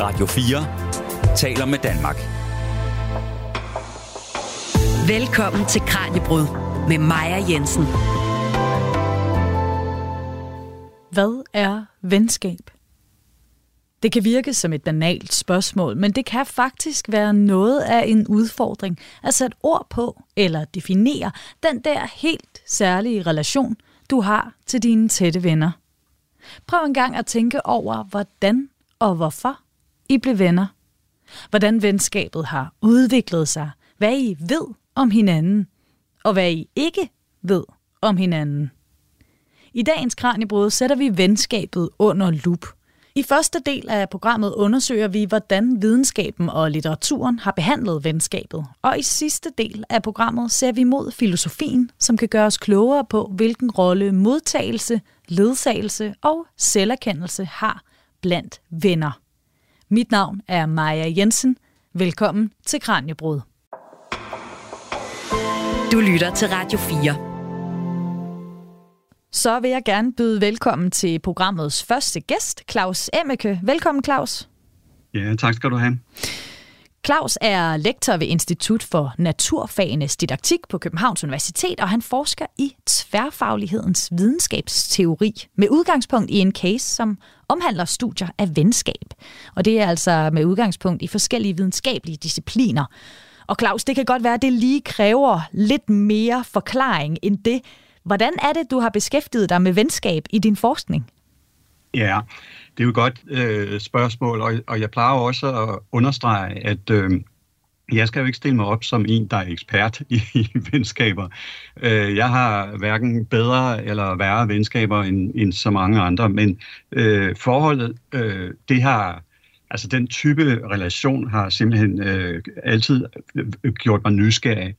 Radio 4 taler med Danmark. Velkommen til Kranjebrud med Maja Jensen. Hvad er venskab? Det kan virke som et banalt spørgsmål, men det kan faktisk være noget af en udfordring at sætte ord på eller definere den der helt særlige relation, du har til dine tætte venner. Prøv en gang at tænke over, hvordan og hvorfor i blev venner. Hvordan venskabet har udviklet sig, hvad I ved om hinanden, og hvad I ikke ved om hinanden. I dagens Kranjebrud sætter vi venskabet under lup. I første del af programmet undersøger vi, hvordan videnskaben og litteraturen har behandlet venskabet. Og i sidste del af programmet ser vi mod filosofien, som kan gøre os klogere på, hvilken rolle modtagelse, ledsagelse og selverkendelse har blandt venner. Mit navn er Maja Jensen. Velkommen til Kranjebrud. Du lytter til Radio 4. Så vil jeg gerne byde velkommen til programmets første gæst, Claus Emmeke. Velkommen, Claus. Ja, tak skal du have. Claus er lektor ved Institut for Naturfagenes Didaktik på Københavns Universitet, og han forsker i tværfaglighedens videnskabsteori med udgangspunkt i en case, som omhandler studier af venskab. Og det er altså med udgangspunkt i forskellige videnskabelige discipliner. Og Claus, det kan godt være, at det lige kræver lidt mere forklaring end det. Hvordan er det, du har beskæftiget dig med venskab i din forskning? Ja, det er jo et godt øh, spørgsmål, og, og jeg plejer også at understrege, at øh, jeg skal jo ikke stille mig op som en, der er ekspert i, i venskaber. Øh, jeg har hverken bedre eller værre venskaber end, end så mange andre, men øh, forholdet, øh, det har Altså den type relation har simpelthen øh, altid øh, gjort mig nysgerrig.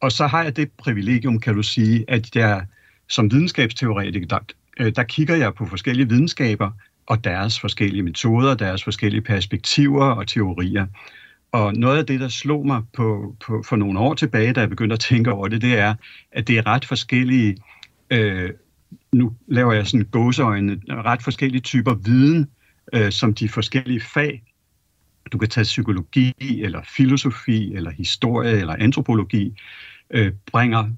Og så har jeg det privilegium, kan du sige, at jeg som videnskabsteoretiker, der, øh, der kigger jeg på forskellige videnskaber og deres forskellige metoder, deres forskellige perspektiver og teorier. Og noget af det, der slog mig på, på, for nogle år tilbage, da jeg begyndte at tænke over det, det er, at det er ret forskellige, øh, nu laver jeg sådan gåseøjne, ret forskellige typer viden, øh, som de forskellige fag, du kan tage psykologi, eller filosofi, eller historie, eller antropologi, øh, bringer,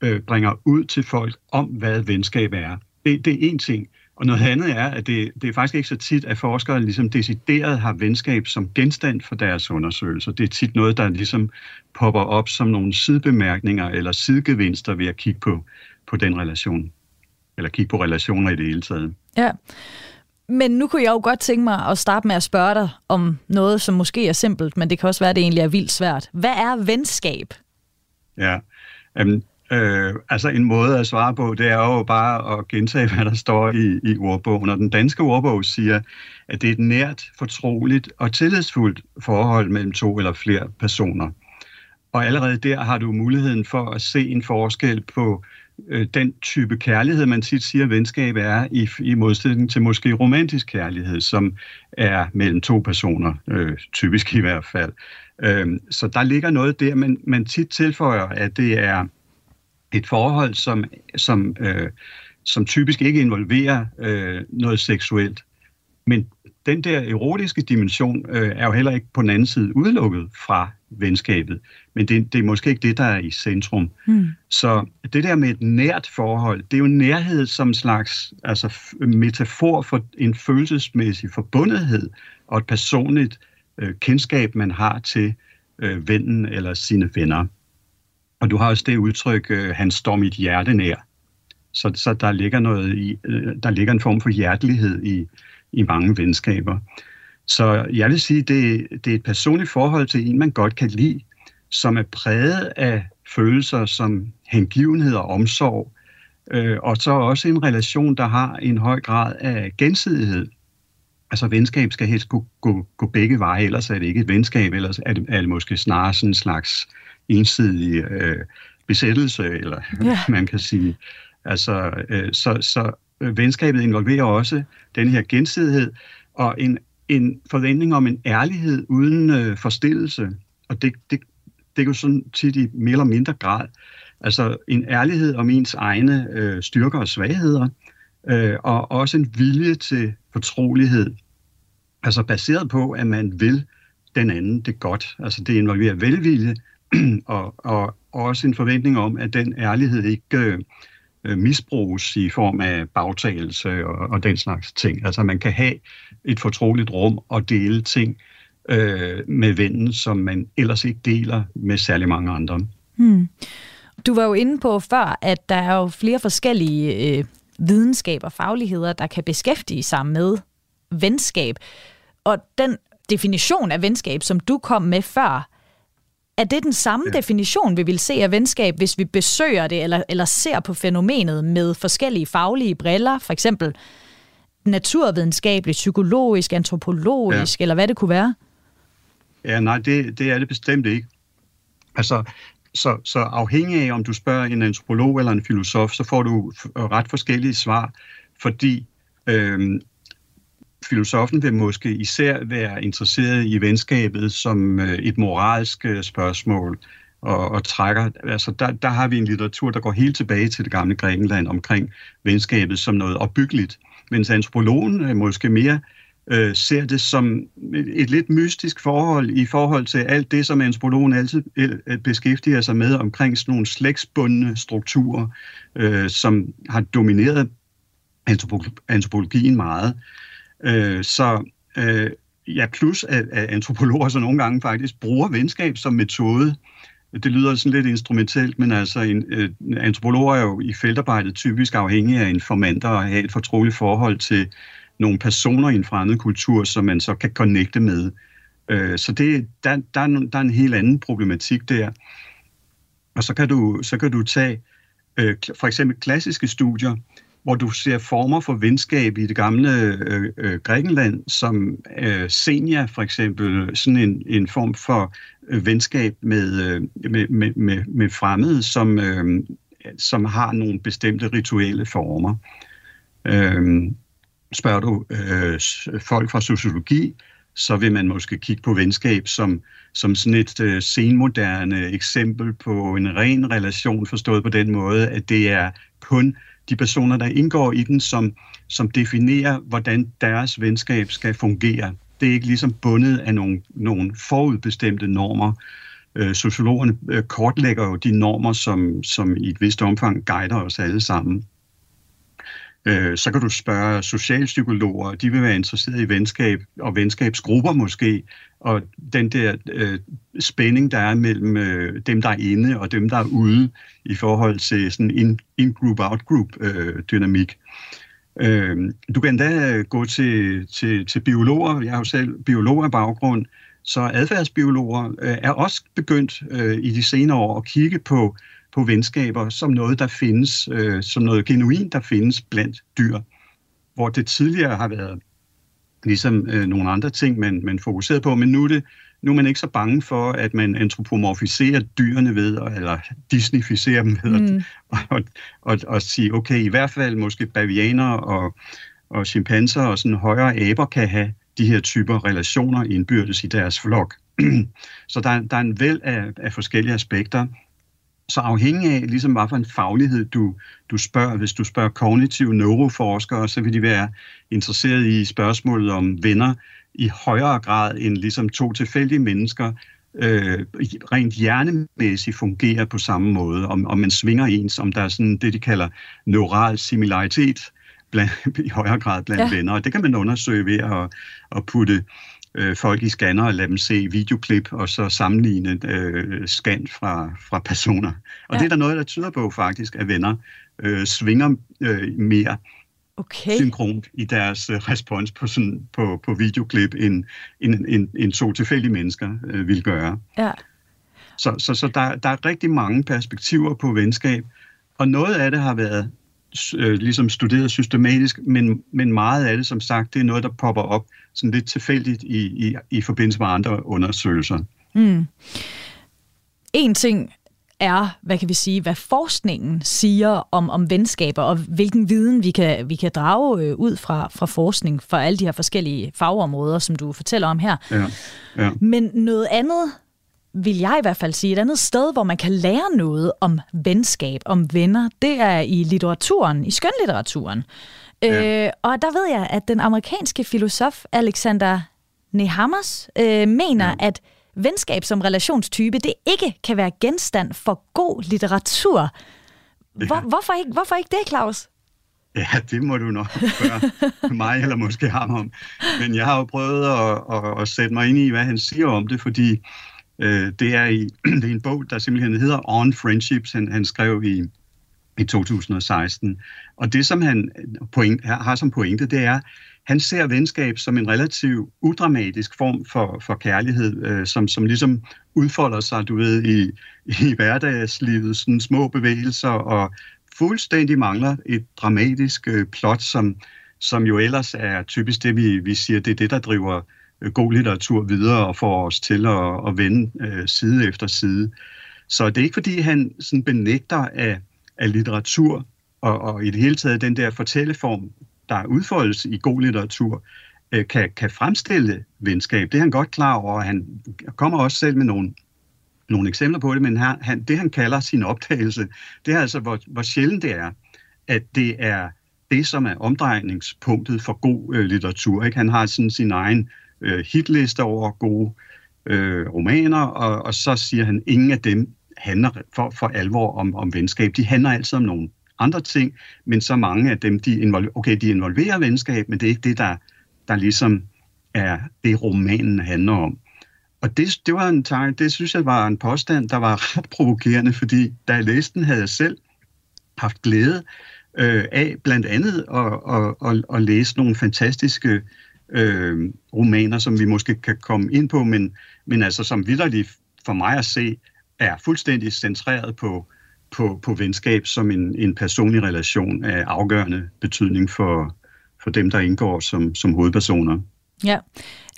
øh, bringer ud til folk om, hvad venskab er. Det, det er en ting. Og noget andet er, at det, det er faktisk ikke så tit, at forskere ligesom decideret har venskab som genstand for deres undersøgelser. Det er tit noget, der ligesom popper op som nogle sidebemærkninger eller sidegevinster ved at kigge på, på den relation. Eller kigge på relationer i det hele taget. Ja. Men nu kunne jeg jo godt tænke mig at starte med at spørge dig om noget, som måske er simpelt, men det kan også være, at det egentlig er vildt svært. Hvad er venskab? Ja, um, øh, altså en måde at svare på, det er jo bare at gentage, hvad der står i, i ordbogen. Og den danske ordbog siger, at det er et nært, fortroligt og tillidsfuldt forhold mellem to eller flere personer. Og allerede der har du muligheden for at se en forskel på øh, den type kærlighed, man tit siger, venskab er, i, i modsætning til måske romantisk kærlighed, som er mellem to personer, øh, typisk i hvert fald. Øh, så der ligger noget der, men man tit tilføjer, at det er et forhold, som, som, øh, som typisk ikke involverer øh, noget seksuelt. Men den der erotiske dimension øh, er jo heller ikke på den anden side udelukket fra venskabet. Men det, det er måske ikke det, der er i centrum. Mm. Så det der med et nært forhold, det er jo nærhed som en slags altså, metafor for en følelsesmæssig forbundethed og et personligt øh, kendskab, man har til øh, vennen eller sine venner. Og du har også det udtryk, øh, han står mit hjerte nær. Så, så der, ligger noget i, øh, der ligger en form for hjertelighed i, i mange venskaber. Så jeg vil sige, det, det er et personligt forhold til en, man godt kan lide, som er præget af følelser som hengivenhed og omsorg, øh, og så også en relation, der har en høj grad af gensidighed. Altså venskab skal helst gå, gå, gå begge veje, ellers er det ikke et venskab, ellers er det, er det måske snarere sådan en slags ensidig øh, besættelse, eller ja. man kan sige. Altså, øh, så, så venskabet involverer også den her gensidighed og en, en forventning om en ærlighed uden øh, forstillelse. Og det, det, det er jo sådan tit i mere eller mindre grad. Altså en ærlighed om ens egne øh, styrker og svagheder, øh, og også en vilje til fortrolighed. altså baseret på, at man vil den anden det godt. Altså det involverer velvilje, og, og også en forventning om, at den ærlighed ikke øh, øh, misbruges i form af bagtagelse og, og den slags ting. Altså man kan have et fortroligt rum og dele ting øh, med vennen, som man ellers ikke deler med særlig mange andre. Hmm. Du var jo inde på før, at der er jo flere forskellige øh, videnskaber og fagligheder, der kan beskæftige sig med venskab. Og den definition af venskab, som du kom med før, er det den samme ja. definition, vi vil se af venskab, hvis vi besøger det eller, eller ser på fænomenet med forskellige faglige briller, for eksempel naturvidenskabeligt, psykologisk, antropologisk, ja. eller hvad det kunne være? Ja, nej, det, det er det bestemt ikke. Altså, så, så afhængig af, om du spørger en antropolog eller en filosof, så får du ret forskellige svar, fordi øh, filosofen vil måske især være interesseret i venskabet som øh, et moralsk øh, spørgsmål, og, og trækker, altså der, der har vi en litteratur, der går helt tilbage til det gamle Grækenland omkring venskabet som noget opbyggeligt, mens antropologen øh, måske mere øh, ser det som et lidt mystisk forhold i forhold til alt det, som antropologen altid beskæftiger sig med omkring sådan nogle slægtsbundne strukturer, øh, som har domineret antropologien meget. Øh, så øh, ja, plus at, at antropologer så nogle gange faktisk bruger venskab som metode. Det lyder sådan lidt instrumentelt, men altså en, øh, antropologer er jo i feltarbejdet typisk afhængige af informanter og have et fortroligt forhold til nogle personer i en fremmed kultur, som man så kan connecte med. Øh, så det, der, der, er, der er en helt anden problematik der. Og så kan du, så kan du tage øh, for eksempel klassiske studier, hvor du ser former for venskab i det gamle øh, øh, Grækenland, som øh, Senia for eksempel, sådan en, en form for øh, venskab med, øh, med, med, med, med fremmede, som, øh, som har nogle bestemte rituelle former. Øh, spørger du øh, folk fra sociologi, så vil man måske kigge på venskab som, som sådan et øh, senmoderne eksempel på en ren relation, forstået på den måde, at det er kun de personer, der indgår i den, som, som definerer, hvordan deres venskab skal fungere. Det er ikke ligesom bundet af nogle, nogle forudbestemte normer. Øh, sociologerne øh, kortlægger jo de normer, som, som i et vist omfang guider os alle sammen. Øh, så kan du spørge socialpsykologer, de vil være interesseret i venskab og venskabsgrupper måske, og den der øh, spænding, der er mellem øh, dem, der er inde og dem, der er ude i forhold til sådan en in-group, out-group øh, dynamik. Øh, du kan endda øh, gå til, til, til biologer, jeg har jo selv biolog af baggrund, så adfærdsbiologer øh, er også begyndt øh, i de senere år at kigge på på venskaber som noget, der findes, øh, som noget genuint, der findes blandt dyr. Hvor det tidligere har været ligesom øh, nogle andre ting, man, man fokuserede på, men nu er, det, nu er man ikke så bange for, at man antropomorfiserer dyrene ved, eller disneyficerer dem ved, mm. og, og, og, og sige, okay, i hvert fald måske bavianer og, og chimpanser og sådan højere aber kan have de her typer relationer indbyrdes i deres flok. så der, der er en væld af, af forskellige aspekter, så afhængig af, ligesom hvad for en faglighed du, du spørger, hvis du spørger kognitive neuroforskere, så vil de være interesseret i spørgsmålet om venner i højere grad end ligesom to tilfældige mennesker, øh, rent hjernemæssigt fungerer på samme måde, om, om man svinger ens, om der er sådan det, de kalder neural similaritet blandt, i højere grad blandt ja. venner, og det kan man undersøge ved at, at putte øh, folk i scanner og lade dem se videoklip, og så sammenligne øh, scan fra, fra personer. Og ja. det er der noget, der tyder på faktisk, at venner øh, svinger øh, mere okay. synkront i deres øh, respons på, sådan, på, på videoklip, end, end, end, end to tilfældige mennesker øh, vil gøre. Ja. Så, så, så der, der er rigtig mange perspektiver på venskab, og noget af det har været øh, ligesom studeret systematisk, men, men meget af det, som sagt, det er noget, der popper op sådan lidt tilfældigt i, i, i forbindelse med andre undersøgelser. Mm. En ting er, hvad kan vi sige, hvad forskningen siger om, om venskaber, og hvilken viden vi kan, vi kan drage øh, ud fra, fra forskning for alle de her forskellige fagområder, som du fortæller om her. Ja, ja. Men noget andet, vil jeg i hvert fald sige, et andet sted, hvor man kan lære noget om venskab, om venner, det er i litteraturen, i skønlitteraturen. Ja. Øh, og der ved jeg, at den amerikanske filosof Alexander Nehammers øh, mener, ja. at venskab som relationstype, det ikke kan være genstand for god litteratur. Hvor, ja. hvorfor, ikke, hvorfor ikke det, Claus? Ja, det må du nok spørge mig eller måske ham om. Men jeg har jo prøvet at, at, at sætte mig ind i, hvad han siger om det, fordi øh, det, er i, det er en bog, der simpelthen hedder On Friendships, han, han skrev i, i 2016. Og det, som han point, har som pointe, det er, han ser venskab som en relativt udramatisk form for, for kærlighed, øh, som, som ligesom udfolder sig, du ved, i, i hverdagslivet, sådan små bevægelser, og fuldstændig mangler et dramatisk øh, plot, som, som jo ellers er typisk det, vi, vi siger, det er det, der driver øh, Øh, god litteratur videre og får os til at, at vende øh, side efter side. Så det er ikke, fordi han sådan benægter af, af litteratur, og, og i det hele taget den der fortælleform, der udfoldes i god litteratur, øh, kan, kan fremstille venskab. Det er han godt klar over, og han kommer også selv med nogle, nogle eksempler på det, men han, han, det han kalder sin optagelse, det er altså, hvor, hvor sjældent det er, at det er det, som er omdrejningspunktet for god øh, litteratur. Ikke? Han har sådan sin egen øh, hitlister over gode øh, romaner, og, og så siger han, at ingen af dem handler for, for alvor om, om venskab. De handler altid om nogle andre ting, men så mange af dem, de, involver, okay, de involverer venskab, men det er ikke det, der, der ligesom er det, romanen handler om. Og det, det var en tanke, det synes jeg var en påstand, der var ret provokerende, fordi da jeg læste den, havde jeg selv haft glæde øh, af blandt andet at, at, at, at læse nogle fantastiske øh, romaner, som vi måske kan komme ind på, men, men altså som vidderligt for mig at se, er fuldstændig centreret på, på, på venskab som en, en personlig relation af afgørende betydning for, for dem, der indgår som, som hovedpersoner. Ja,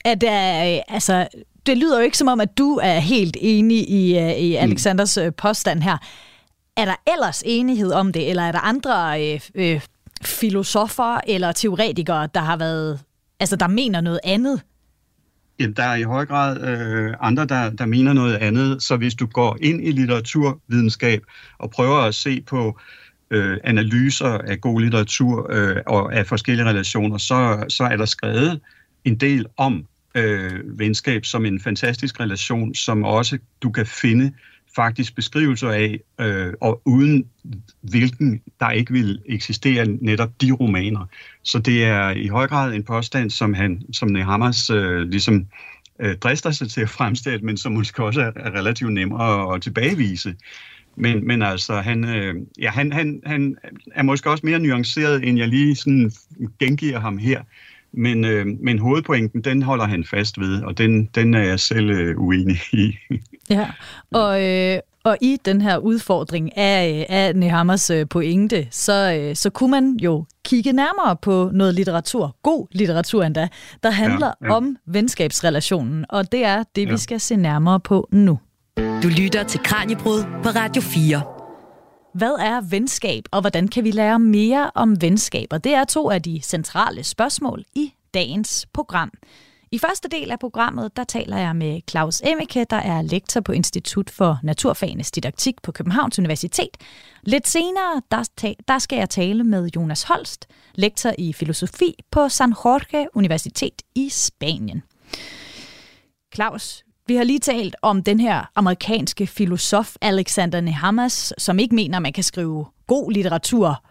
at, uh, altså, det lyder jo ikke som om, at du er helt enig i, uh, i mm. Alexanders mm. påstand her. Er der ellers enighed om det, eller er der andre uh, uh, filosofer eller teoretikere, der har været, altså der mener noget andet? Jamen, der er i høj grad øh, andre, der, der mener noget andet. Så hvis du går ind i litteraturvidenskab og prøver at se på øh, analyser af god litteratur øh, og af forskellige relationer, så, så er der skrevet en del om øh, venskab som en fantastisk relation, som også du kan finde faktisk beskrivelser af, øh, og uden hvilken der ikke vil eksistere netop de romaner. Så det er i høj grad en påstand, som han, som Nehammers øh, ligesom øh, drister sig til at fremstille, men som måske også er, er relativt nemmere at tilbagevise. Men, men altså, han, øh, ja, han, han, han er måske også mere nuanceret, end jeg lige sådan gengiver ham her. Men, øh, men hovedpointen, den holder han fast ved, og den, den er jeg selv øh, uenig i. ja, og, øh, og i den her udfordring af, af Nehammers øh, pointe, så, øh, så kunne man jo kigge nærmere på noget litteratur, god litteratur endda, der handler ja, ja. om venskabsrelationen, og det er det, ja. vi skal se nærmere på nu. Du lytter til Kranjebrud på Radio 4. Hvad er venskab, og hvordan kan vi lære mere om venskaber? Det er to af de centrale spørgsmål i dagens program. I første del af programmet, der taler jeg med Claus Emmeke, der er lektor på Institut for Naturfagenes Didaktik på Københavns Universitet. Lidt senere, der, der skal jeg tale med Jonas Holst, lektor i filosofi på San Jorge Universitet i Spanien. Claus, vi har lige talt om den her amerikanske filosof Alexander Nehamas, som ikke mener, man kan skrive god litteratur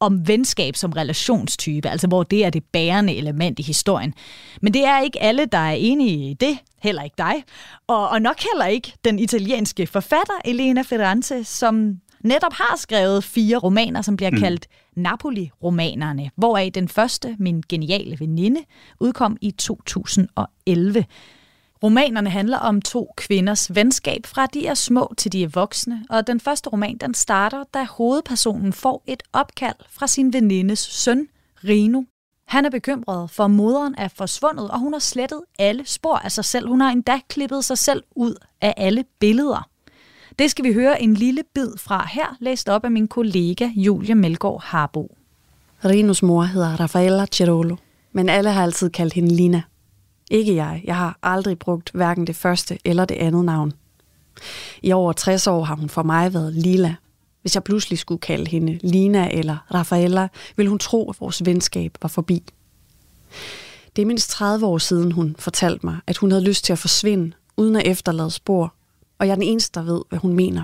om venskab som relationstype, altså hvor det er det bærende element i historien. Men det er ikke alle, der er enige i det, heller ikke dig, og, og nok heller ikke den italienske forfatter Elena Ferrante, som netop har skrevet fire romaner, som bliver mm. kaldt Napoli-romanerne, hvoraf den første, Min geniale veninde, udkom i 2011. Romanerne handler om to kvinders venskab fra de er små til de er voksne, og den første roman den starter, da hovedpersonen får et opkald fra sin venindes søn, Rino. Han er bekymret, for moderen er forsvundet, og hun har slettet alle spor af sig selv. Hun har endda klippet sig selv ud af alle billeder. Det skal vi høre en lille bid fra her, læst op af min kollega Julia Melgaard Harbo. Rinos mor hedder Rafaela Cirolo, men alle har altid kaldt hende Lina – ikke jeg. Jeg har aldrig brugt hverken det første eller det andet navn. I over 60 år har hun for mig været Lila. Hvis jeg pludselig skulle kalde hende Lina eller Rafaella, ville hun tro, at vores venskab var forbi. Det er mindst 30 år siden, hun fortalte mig, at hun havde lyst til at forsvinde, uden at efterlade spor, og jeg er den eneste, der ved, hvad hun mener.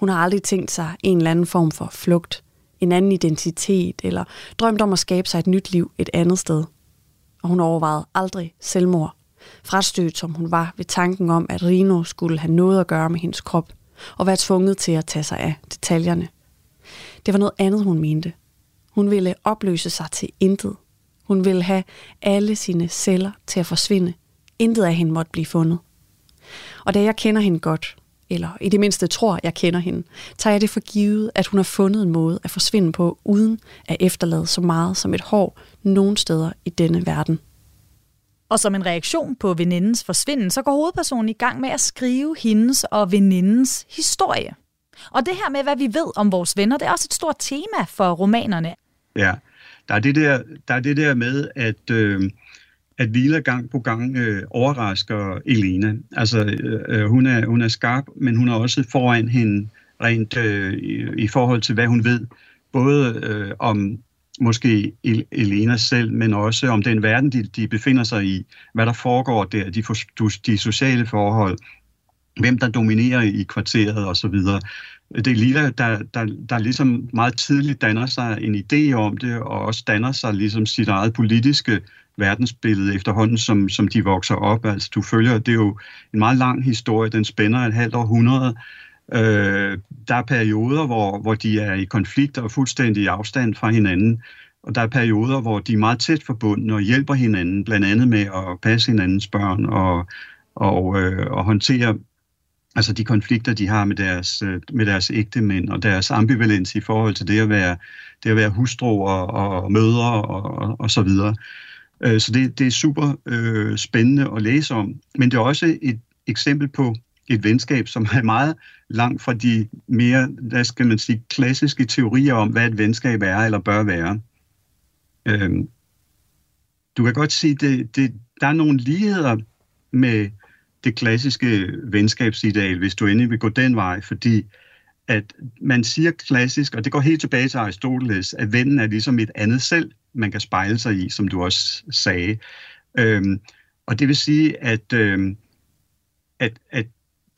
Hun har aldrig tænkt sig en eller anden form for flugt, en anden identitet, eller drømt om at skabe sig et nyt liv et andet sted. Og hun overvejede aldrig selvmord, frastødt som hun var ved tanken om, at Rino skulle have noget at gøre med hendes krop, og være tvunget til at tage sig af detaljerne. Det var noget andet, hun mente. Hun ville opløse sig til intet. Hun ville have alle sine celler til at forsvinde. Intet af hende måtte blive fundet. Og da jeg kender hende godt, eller i det mindste tror, jeg kender hende, tager jeg det for givet, at hun har fundet en måde at forsvinde på, uden at efterlade så meget som et hår nogen steder i denne verden. Og som en reaktion på venindens forsvinden, så går hovedpersonen i gang med at skrive hendes og venindens historie. Og det her med, hvad vi ved om vores venner, det er også et stort tema for romanerne. Ja, der er det der, der, er det der med, at, øh, at Vila gang på gang øh, overrasker Elena. Altså, øh, øh, hun, er, hun er skarp, men hun er også foran hende rent øh, i, i forhold til, hvad hun ved. Både øh, om måske Elena selv, men også om den verden, de, de befinder sig i, hvad der foregår der, de, de sociale forhold, hvem der dominerer i kvarteret osv. Det er Lila, der, der, der ligesom meget tidligt danner sig en idé om det, og også danner sig ligesom sit eget politiske verdensbillede efterhånden, som, som de vokser op. Altså, du følger, det er jo en meget lang historie, den spænder et halvt århundrede. Øh, der er perioder, hvor, hvor de er i konflikt og fuldstændig afstand fra hinanden, og der er perioder, hvor de er meget tæt forbundne og hjælper hinanden, blandt andet med at passe hinandens børn og, og, øh, og håndtere altså de konflikter, de har med deres, øh, med deres ægtemænd og deres ambivalens i forhold til det at være, det at være hustru og, og mødre og, og, og så videre. Øh, så det, det er super øh, spændende at læse om. Men det er også et eksempel på et venskab, som er meget langt fra de mere, hvad skal man sige, klassiske teorier om, hvad et venskab er eller bør være. Øhm, du kan godt sige, det, det, der er nogle ligheder med det klassiske venskabsideal, hvis du endelig vil gå den vej, fordi at man siger klassisk, og det går helt tilbage til Aristoteles, at vennen er ligesom et andet selv, man kan spejle sig i, som du også sagde. Øhm, og det vil sige, at, øhm, at, at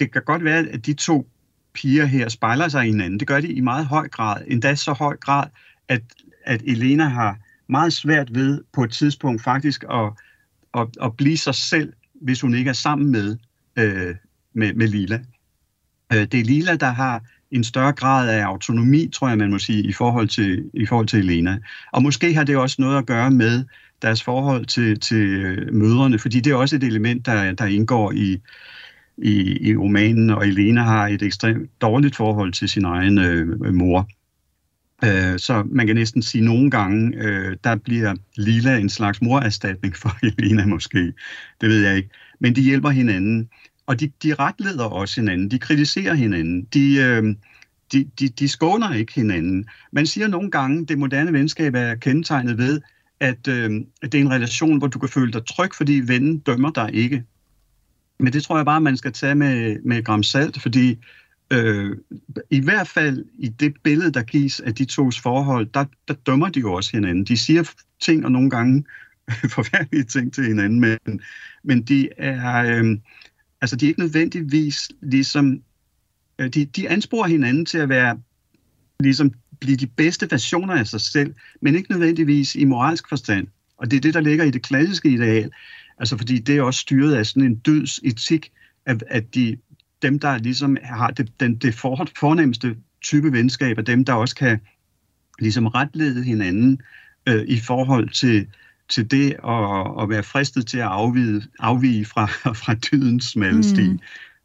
det kan godt være, at de to piger her spejler sig i hinanden. Det gør de i meget høj grad, endda så høj grad, at, at Elena har meget svært ved på et tidspunkt faktisk at, at, at blive sig selv, hvis hun ikke er sammen med, øh, med, med Lila. Øh, det er Lila, der har en større grad af autonomi, tror jeg, man må sige, i forhold til, i forhold til Elena. Og måske har det også noget at gøre med deres forhold til, til mødrene, fordi det er også et element, der, der indgår i, i, i romanen, og Elena har et ekstremt dårligt forhold til sin egen øh, mor. Øh, så man kan næsten sige, at nogle gange, øh, der bliver Lila en slags morerstatning for Elena måske. Det ved jeg ikke. Men de hjælper hinanden. Og de, de retleder også hinanden, de kritiserer hinanden, de, øh, de, de, de skåner ikke hinanden. Man siger nogle gange, at det moderne venskab er kendetegnet ved, at, øh, at det er en relation, hvor du kan føle dig tryg, fordi vennen dømmer dig ikke. Men det tror jeg bare, man skal tage med, med gram salt, fordi øh, i hvert fald i det billede, der gives af de tos forhold, der, der dømmer de jo også hinanden. De siger ting og nogle gange forfærdelige ting til hinanden, men, men de er... Øh, Altså, de er ikke nødvendigvis ligesom... Øh, de, de ansporer hinanden til at være ligesom blive de bedste versioner af sig selv, men ikke nødvendigvis i moralsk forstand. Og det er det, der ligger i det klassiske ideal. Altså, fordi det er også styret af sådan en døds etik, at, at de, dem, der ligesom har det, den, det for, fornemmeste type venskab, er dem, der også kan ligesom retlede hinanden øh, i forhold til til det at, at være fristet til at afvige, afvige fra, fra dydens smalle sti. Mm.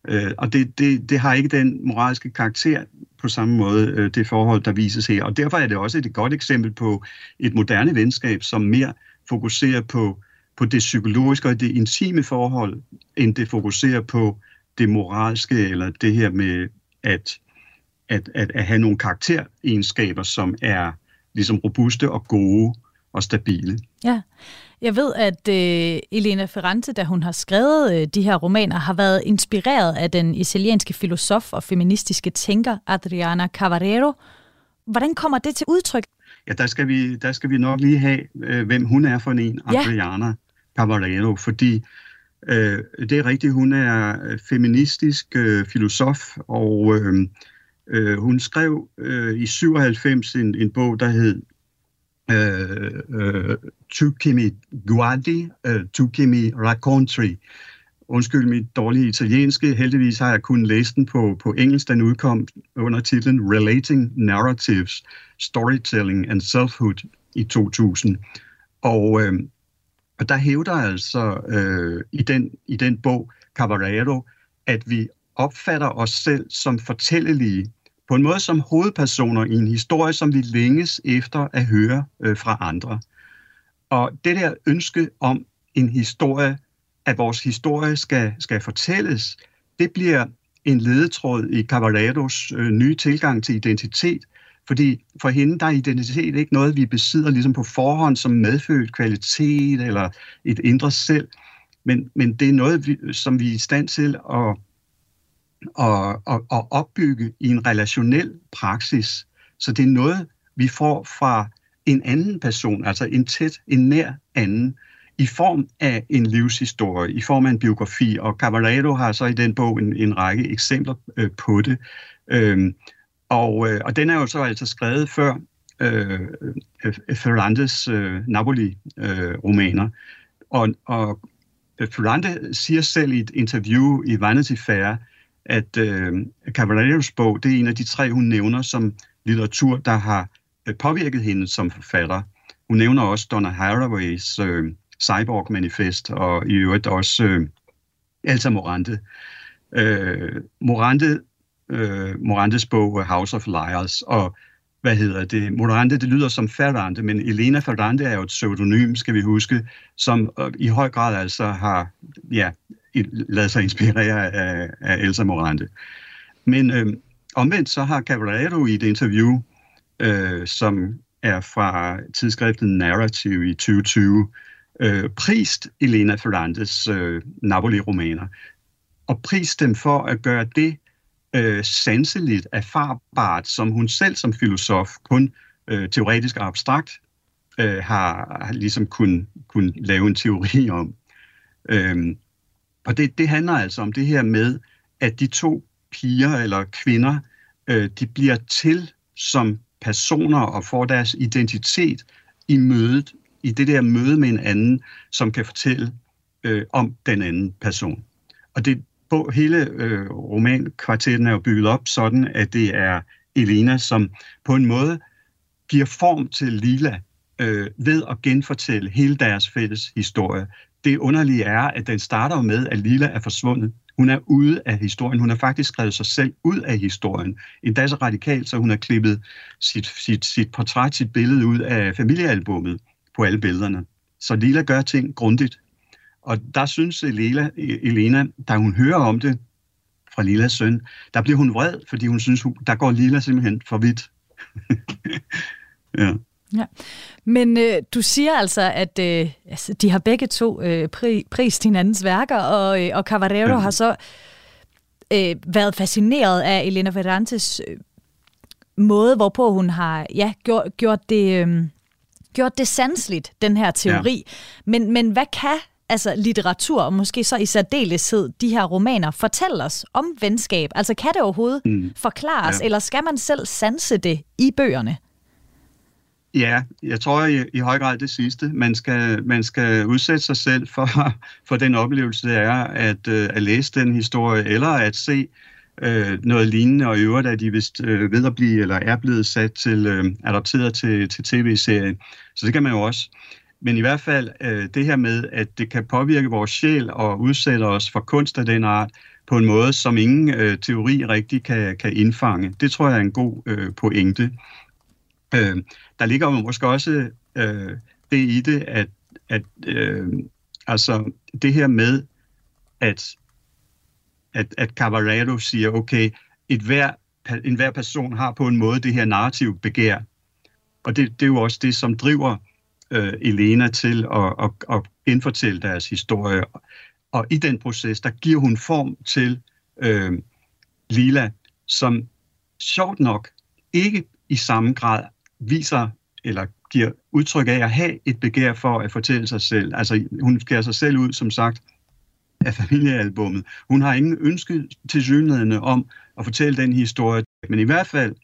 Øh, og det, det, det har ikke den moralske karakter på samme måde, øh, det forhold, der vises her. Og derfor er det også et godt eksempel på et moderne venskab, som mere fokuserer på, på det psykologiske og det intime forhold, end det fokuserer på det moralske, eller det her med at, at, at, at have nogle karakteregenskaber, som er ligesom robuste og gode og stabile. Ja. Jeg ved, at øh, Elena Ferrante, da hun har skrevet øh, de her romaner, har været inspireret af den italienske filosof og feministiske tænker Adriana Cavarero. Hvordan kommer det til udtryk? Ja, der skal vi, der skal vi nok lige have, øh, hvem hun er for en, Adriana ja. Cavarero, fordi øh, det er rigtigt, hun er feministisk øh, filosof, og øh, øh, hun skrev øh, i 97 en, en bog, der hed øh, øh, Tu che guardi, øh, tu che. Undskyld mit dårlige italienske. Heldigvis har jeg kunnet læse den på, på engelsk. Den udkom under titlen Relating Narratives, Storytelling and Selfhood i 2000. Og, øh, og der hævder altså øh, i, den, i den bog, Cavarero, at vi opfatter os selv som fortællelige på en måde som hovedpersoner i en historie, som vi længes efter at høre øh, fra andre. Og det der ønske om en historie, at vores historie skal, skal fortælles, det bliver en ledetråd i Cavallados øh, nye tilgang til identitet, fordi for hende der er identitet ikke noget, vi besidder ligesom på forhånd som medfødt kvalitet eller et indre selv, men, men det er noget, vi, som vi er i stand til at at, at, at opbygge i en relationel praksis. Så det er noget, vi får fra en anden person, altså en tæt, en nær anden, i form af en livshistorie, i form af en biografi, og Cavallado har så i den bog en, en række eksempler øh, på det. Øhm, og, øh, og den er jo så altså skrevet før øh, Ferrandes øh, Napoli-romaner. Øh, og, og Ferrande siger selv i et interview i Vanity Fair, at øh, Cavalleros bog, det er en af de tre, hun nævner som litteratur, der har øh, påvirket hende som forfatter. Hun nævner også Donna Haraways øh, Cyborg Manifest, og i øvrigt også øh, Elsa Morante. Øh, Morante øh, Morantes bog House of Liars, og hvad hedder det? Morante, det lyder som Ferrante, men Elena Ferrante er jo et pseudonym, skal vi huske, som øh, i høj grad altså har ja, lade sig inspirere af, af Elsa Morante. Men øh, omvendt så har Cavallero i et interview, øh, som er fra tidsskriftet Narrative i 2020, øh, prist Elena Ferrandes øh, Napoli-romaner, og prist dem for at gøre det øh, sanseligt erfarbart, som hun selv som filosof kun øh, teoretisk og abstrakt øh, har, har ligesom kun, kun lave en teori om. Øh, og det, det handler altså om det her med, at de to piger eller kvinder, øh, de bliver til som personer og får deres identitet i mødet, i det der møde med en anden, som kan fortælle øh, om den anden person. Og det, på, hele øh, romankvartetten er jo bygget op sådan, at det er Elena, som på en måde giver form til Lila øh, ved at genfortælle hele deres fælles historie det underlige er, at den starter med, at Lila er forsvundet. Hun er ude af historien. Hun har faktisk skrevet sig selv ud af historien. Endda så radikalt, så hun har klippet sit, sit, sit portræt, sit billede ud af familiealbummet på alle billederne. Så Lila gør ting grundigt. Og der synes Lila, Elena, da hun hører om det fra Lilas søn, der bliver hun vred, fordi hun synes, der går Lila simpelthen for vidt. ja. Ja. Men øh, du siger altså, at øh, altså, de har begge to øh, pri, prist hinandens værker, og, øh, og Cavarero ja. har så øh, været fascineret af Elena Ferrantes øh, måde, hvorpå hun har ja, gjort, gjort det... Øh, gjort det sansligt, den her teori. Ja. Men, men hvad kan altså litteratur, og måske så i særdeleshed de her romaner, fortælle os om venskab? Altså kan det overhovedet mm. forklares, ja. eller skal man selv sanse det i bøgerne? Ja, jeg tror i, i høj grad det sidste. Man skal, man skal udsætte sig selv for, for den oplevelse, det er at, øh, at læse den historie, eller at se øh, noget lignende, og i øvrigt er de vist øh, ved at blive, eller er blevet sat til, øh, adopteret til, til tv-serien. Så det kan man jo også. Men i hvert fald øh, det her med, at det kan påvirke vores sjæl og udsætte os for kunst af den art, på en måde, som ingen øh, teori rigtig kan, kan indfange. Det tror jeg er en god øh, pointe. Øh, der ligger jo måske også øh, det i det, at, at øh, altså det her med, at, at, at Cavalero siger, okay, et hver, en hver person har på en måde det her narrativ begær. Og det, det er jo også det, som driver øh, Elena til at, at, at indfortælle deres historie. Og i den proces, der giver hun form til øh, Lila, som sjovt nok ikke i samme grad viser eller giver udtryk af at have et begær for at fortælle sig selv. Altså hun skærer sig selv ud, som sagt, af familiealbummet. Hun har ingen ønske til synligheden om at fortælle den historie. Men i hvert fald,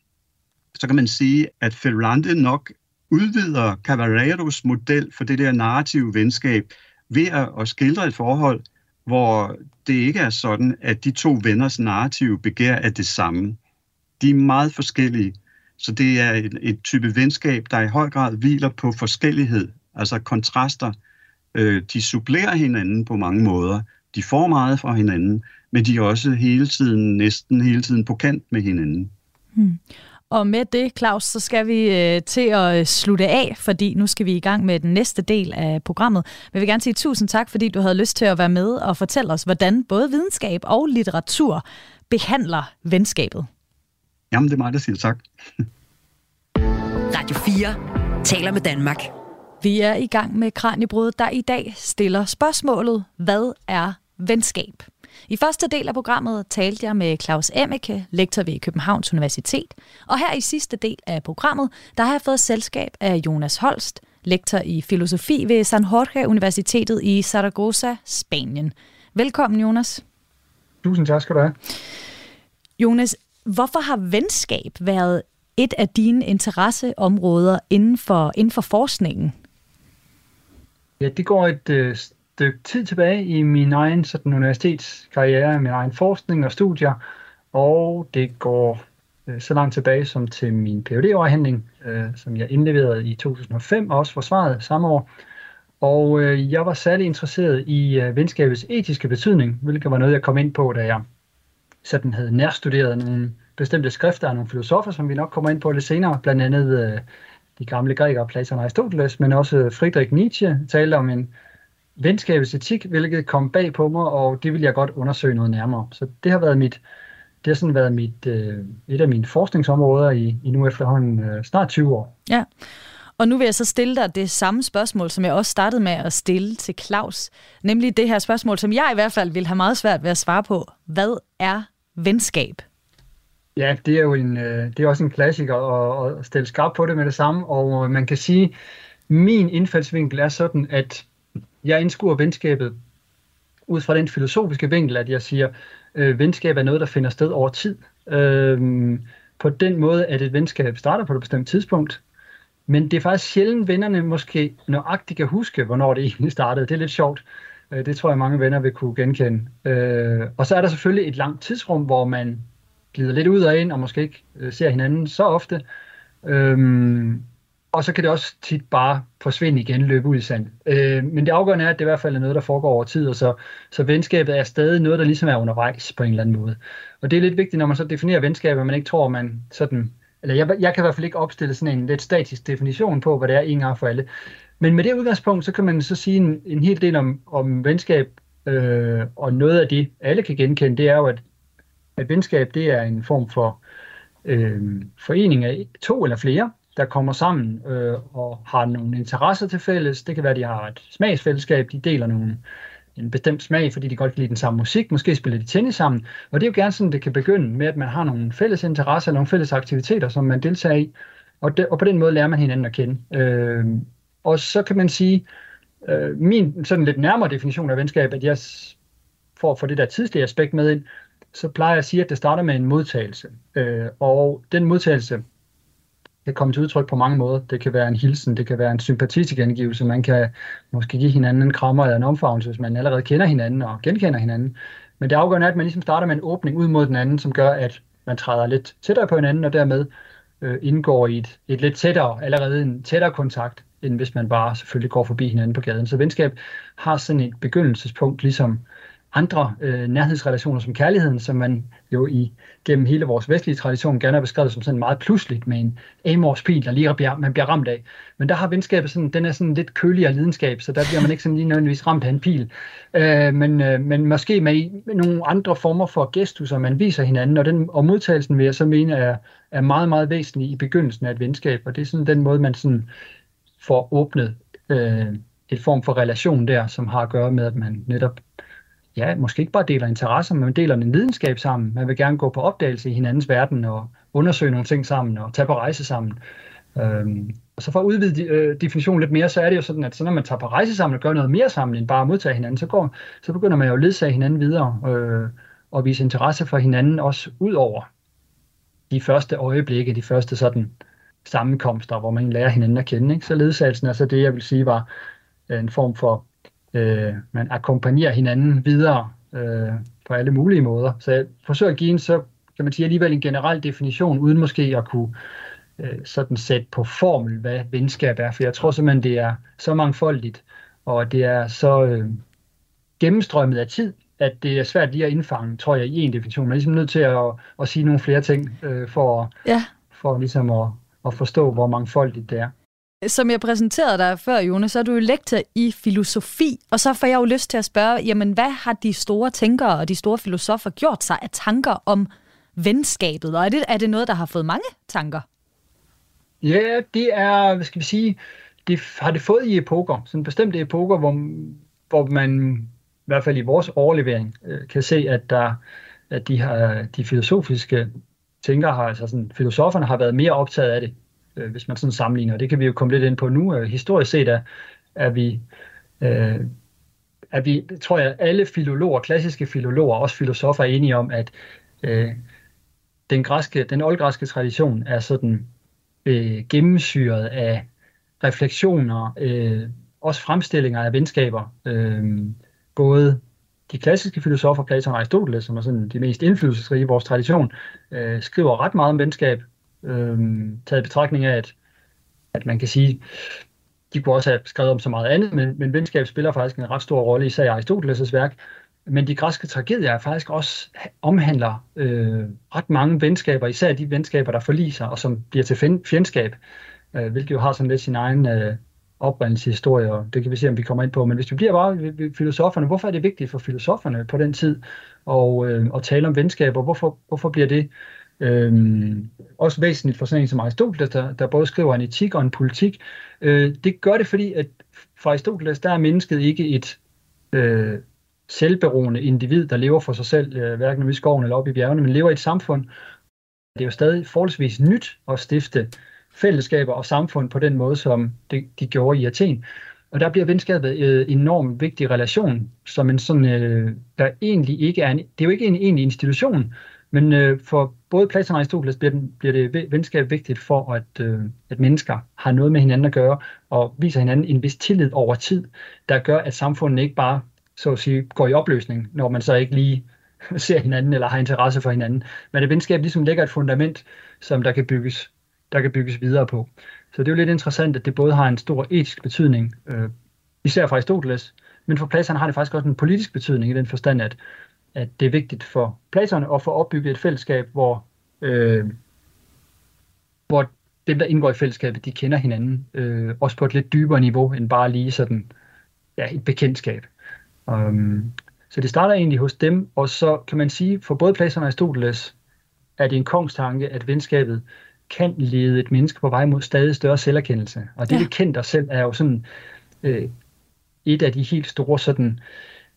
så kan man sige, at Ferrante nok udvider Cavalleros model for det der narrative venskab ved at, skildre et forhold, hvor det ikke er sådan, at de to venners narrative begær er det samme. De er meget forskellige, så det er et, et type venskab, der i høj grad hviler på forskellighed, altså kontraster. Øh, de supplerer hinanden på mange måder. De får meget fra hinanden, men de er også hele tiden, næsten hele tiden på kant med hinanden. Hmm. Og med det, Claus, så skal vi øh, til at øh, slutte af, fordi nu skal vi i gang med den næste del af programmet. Men jeg vil gerne sige tusind tak, fordi du havde lyst til at være med og fortælle os, hvordan både videnskab og litteratur behandler venskabet. Jamen, det er mig, der siger tak. Radio 4 taler med Danmark. Vi er i gang med Kranjebrud, der i dag stiller spørgsmålet, hvad er venskab? I første del af programmet talte jeg med Claus Emmeke, lektor ved Københavns Universitet, og her i sidste del af programmet, der har jeg fået selskab af Jonas Holst, lektor i filosofi ved San Jorge Universitetet i Zaragoza, Spanien. Velkommen, Jonas. Tusind tak skal du have. Jonas, hvorfor har venskab været et af dine interesseområder inden for, inden for forskningen? Ja, det går et øh, stykke tid tilbage i min egen sådan, universitetskarriere, min egen forskning og studier, og det går øh, så langt tilbage som til min phd afhandling øh, som jeg indleverede i 2005 og også forsvaret samme år. Og øh, jeg var særlig interesseret i øh, venskabets etiske betydning, hvilket var noget, jeg kom ind på, da jeg sådan havde nærstuderet nogle bestemte skrifter af nogle filosofer, som vi nok kommer ind på lidt senere, blandt andet øh, de gamle grækere, Platon og Aristoteles, men også Friedrich Nietzsche talte om en venskabets etik, hvilket kom bag på mig, og det vil jeg godt undersøge noget nærmere. Så det har været mit, det har sådan været mit, øh, et af mine forskningsområder i, i nu efterhånden øh, snart 20 år. Ja, og nu vil jeg så stille dig det samme spørgsmål, som jeg også startede med at stille til Claus. Nemlig det her spørgsmål, som jeg i hvert fald vil have meget svært ved at svare på. Hvad er venskab? Ja, det er jo en, øh, det er også en klassiker at, at stille skarp på det med det samme, og øh, man kan sige, min indfaldsvinkel er sådan, at jeg indskuer venskabet ud fra den filosofiske vinkel, at jeg siger, øh, venskab er noget, der finder sted over tid. Øh, på den måde, at et venskab starter på et bestemt tidspunkt, men det er faktisk sjældent, vennerne måske nøjagtigt kan huske, hvornår det egentlig startede. Det er lidt sjovt. Øh, det tror jeg, mange venner vil kunne genkende. Øh, og så er der selvfølgelig et langt tidsrum, hvor man glider lidt ud og ind, og måske ikke øh, ser hinanden så ofte. Øhm, og så kan det også tit bare forsvinde igen, løbe ud i sand. Men det afgørende er, at det i hvert fald er noget, der foregår over tid, og så, så venskabet er stadig noget, der ligesom er undervejs på en eller anden måde. Og det er lidt vigtigt, når man så definerer venskab, at man ikke tror, at man sådan, eller jeg, jeg kan i hvert fald ikke opstille sådan en lidt statisk definition på, hvad det er en gang for alle. Men med det udgangspunkt, så kan man så sige en, en hel del om, om venskab, øh, og noget af det, alle kan genkende, det er jo, at, at venskab, det er en form for øh, forening af to eller flere, der kommer sammen øh, og har nogle interesser til fælles. Det kan være, at de har et smagsfællesskab, de deler nogle, en bestemt smag, fordi de godt kan lide den samme musik. Måske spiller de tennis sammen. Og det er jo gerne sådan, det kan begynde med, at man har nogle fælles interesser, nogle fælles aktiviteter, som man deltager i. Og, de, og på den måde lærer man hinanden at kende. Øh, og så kan man sige, øh, min sådan lidt nærmere definition af venskab, at jeg for at få det der tidslige aspekt med ind, så plejer jeg at sige, at det starter med en modtagelse. Øh, og den modtagelse kan komme til udtryk på mange måder. Det kan være en hilsen, det kan være en sympatitilgengivelse, man kan måske give hinanden en krammer eller en omfavnelse, hvis man allerede kender hinanden og genkender hinanden. Men det afgørende er, at man ligesom starter med en åbning ud mod den anden, som gør, at man træder lidt tættere på hinanden, og dermed øh, indgår i et, et lidt tættere, allerede en tættere kontakt, end hvis man bare selvfølgelig går forbi hinanden på gaden. Så venskab har sådan et begyndelsespunkt, ligesom andre øh, nærhedsrelationer som kærligheden, som man jo i gennem hele vores vestlige tradition gerne har beskrevet som sådan meget pludseligt med en Amors pil, der lige bliver, man bliver ramt af. Men der har venskabet sådan, den er sådan lidt køligere lidenskab, så der bliver man ikke sådan lige nødvendigvis ramt af en pil. Øh, men, øh, men måske med, med nogle andre former for gestus, man viser hinanden, og, den, og modtagelsen vil jeg så mene er, er meget, meget væsentlig i begyndelsen af et venskab, og det er sådan den måde, man sådan får åbnet øh, et form for relation der, som har at gøre med, at man netop, ja, måske ikke bare deler interesser, men man deler en videnskab sammen. Man vil gerne gå på opdagelse i hinandens verden og undersøge nogle ting sammen og tage på rejse sammen. Øhm, og så for at udvide øh, definitionen lidt mere, så er det jo sådan, at så når man tager på rejse sammen og gør noget mere sammen end bare at modtage hinanden, så, går, så begynder man jo at ledsage hinanden videre øh, og vise interesse for hinanden også ud over de første øjeblikke, de første sådan sammenkomster, hvor man lærer hinanden at kende. Ikke? Så ledsagelsen er så det, jeg vil sige, var en form for, øh, man akkompagnerer hinanden videre øh, på alle mulige måder. Så jeg forsøger at give en så, kan man sige, alligevel en generel definition, uden måske at kunne øh, sådan sætte på formel, hvad venskab er. For jeg tror simpelthen, det er så mangfoldigt, og det er så øh, gennemstrømmet af tid, at det er svært lige at indfange, tror jeg, i en definition. Man er ligesom nødt til at, at sige nogle flere ting, øh, for, ja. for ligesom at, at forstå, hvor mangfoldigt det er. Som jeg præsenterede dig før, Jone, så er du jo lektor i filosofi, og så får jeg jo lyst til at spørge, jamen hvad har de store tænkere og de store filosofer gjort sig af tanker om venskabet, og er det, er det noget, der har fået mange tanker? Ja, det er, hvad skal vi sige, det har det fået i epoker, sådan bestemte epoker, hvor, hvor man i hvert fald i vores overlevering øh, kan se, at der at de, har, de filosofiske tænker har, altså sådan, filosoferne har været mere optaget af det, øh, hvis man sådan sammenligner. Det kan vi jo komme lidt ind på nu. Øh, historisk set er, er vi, øh, er vi, tror jeg, alle filologer, klassiske filologer, også filosofer, er enige om, at øh, den, græske, den oldgræske tradition er sådan øh, gennemsyret af refleksioner, øh, også fremstillinger af venskaber. Øh, både de klassiske filosofer, Platon og Aristoteles, som er sådan de mest indflydelsesrige i vores tradition, øh, skriver ret meget om venskab, øh, taget i betragtning af, at, at man kan sige, de kunne også have skrevet om så meget andet, men, men venskab spiller faktisk en ret stor rolle, især i Aristoteles' værk. Men de græske tragedier er faktisk også omhandler øh, ret mange venskaber, især de venskaber, der forliser og som bliver til fjendskab, øh, hvilket jo har sådan lidt sin egen øh, oprindelseshistorie, og det kan vi se, om vi kommer ind på. Men hvis vi bliver bare ved filosoferne, hvorfor er det vigtigt for filosoferne på den tid at, øh, at tale om venskaber? Hvorfor, hvorfor bliver det øh, også væsentligt for sådan en som Aristoteles, der, der både skriver en etik og en politik? Øh, det gør det, fordi at for Aristoteles, der er mennesket ikke et øh, selvberoende individ, der lever for sig selv, øh, hverken i skoven eller oppe i bjergene, men lever i et samfund. Det er jo stadig forholdsvis nyt at stifte fællesskaber og samfund på den måde, som de, de gjorde i Athen. Og der bliver venskabet en enormt vigtig relation, som en sådan, øh, der egentlig ikke er en, det er jo ikke en egentlig institution, men øh, for både Platon og Aristoteles bliver, den, bliver det venskab vigtigt for, at, øh, at mennesker har noget med hinanden at gøre, og viser hinanden en vis tillid over tid, der gør, at samfundet ikke bare så at sige, går i opløsning, når man så ikke lige ser hinanden eller har interesse for hinanden. Men at venskab ligesom lægger et fundament, som der kan bygges der kan bygges videre på. Så det er jo lidt interessant, at det både har en stor etisk betydning, øh, især for Aristoteles, men for Platon har det faktisk også en politisk betydning i den forstand, at, at det er vigtigt for Platon at få opbygget et fællesskab, hvor, øh, hvor dem, der indgår i fællesskabet, de kender hinanden, øh, også på et lidt dybere niveau, end bare lige sådan, ja, et bekendtskab. Um, så det starter egentlig hos dem, og så kan man sige, for både Platon og Aristoteles, er det en kongstanke, at venskabet kan lede et menneske på vej mod stadig større selverkendelse. Og det, ja. vi kendt os selv, er jo sådan øh, et af de helt store sådan,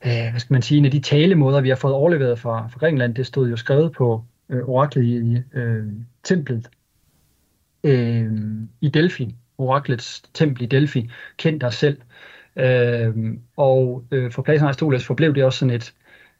øh, hvad skal man sige, en af de talemåder, vi har fået overleveret fra, fra Grækenland, det stod jo skrevet på øh, oraklet i øh, templet øh, i Delphi, oraklets tempel i Delphi, kendt os selv. Øh, og øh, for Platon Aristoteles forblev det også sådan et,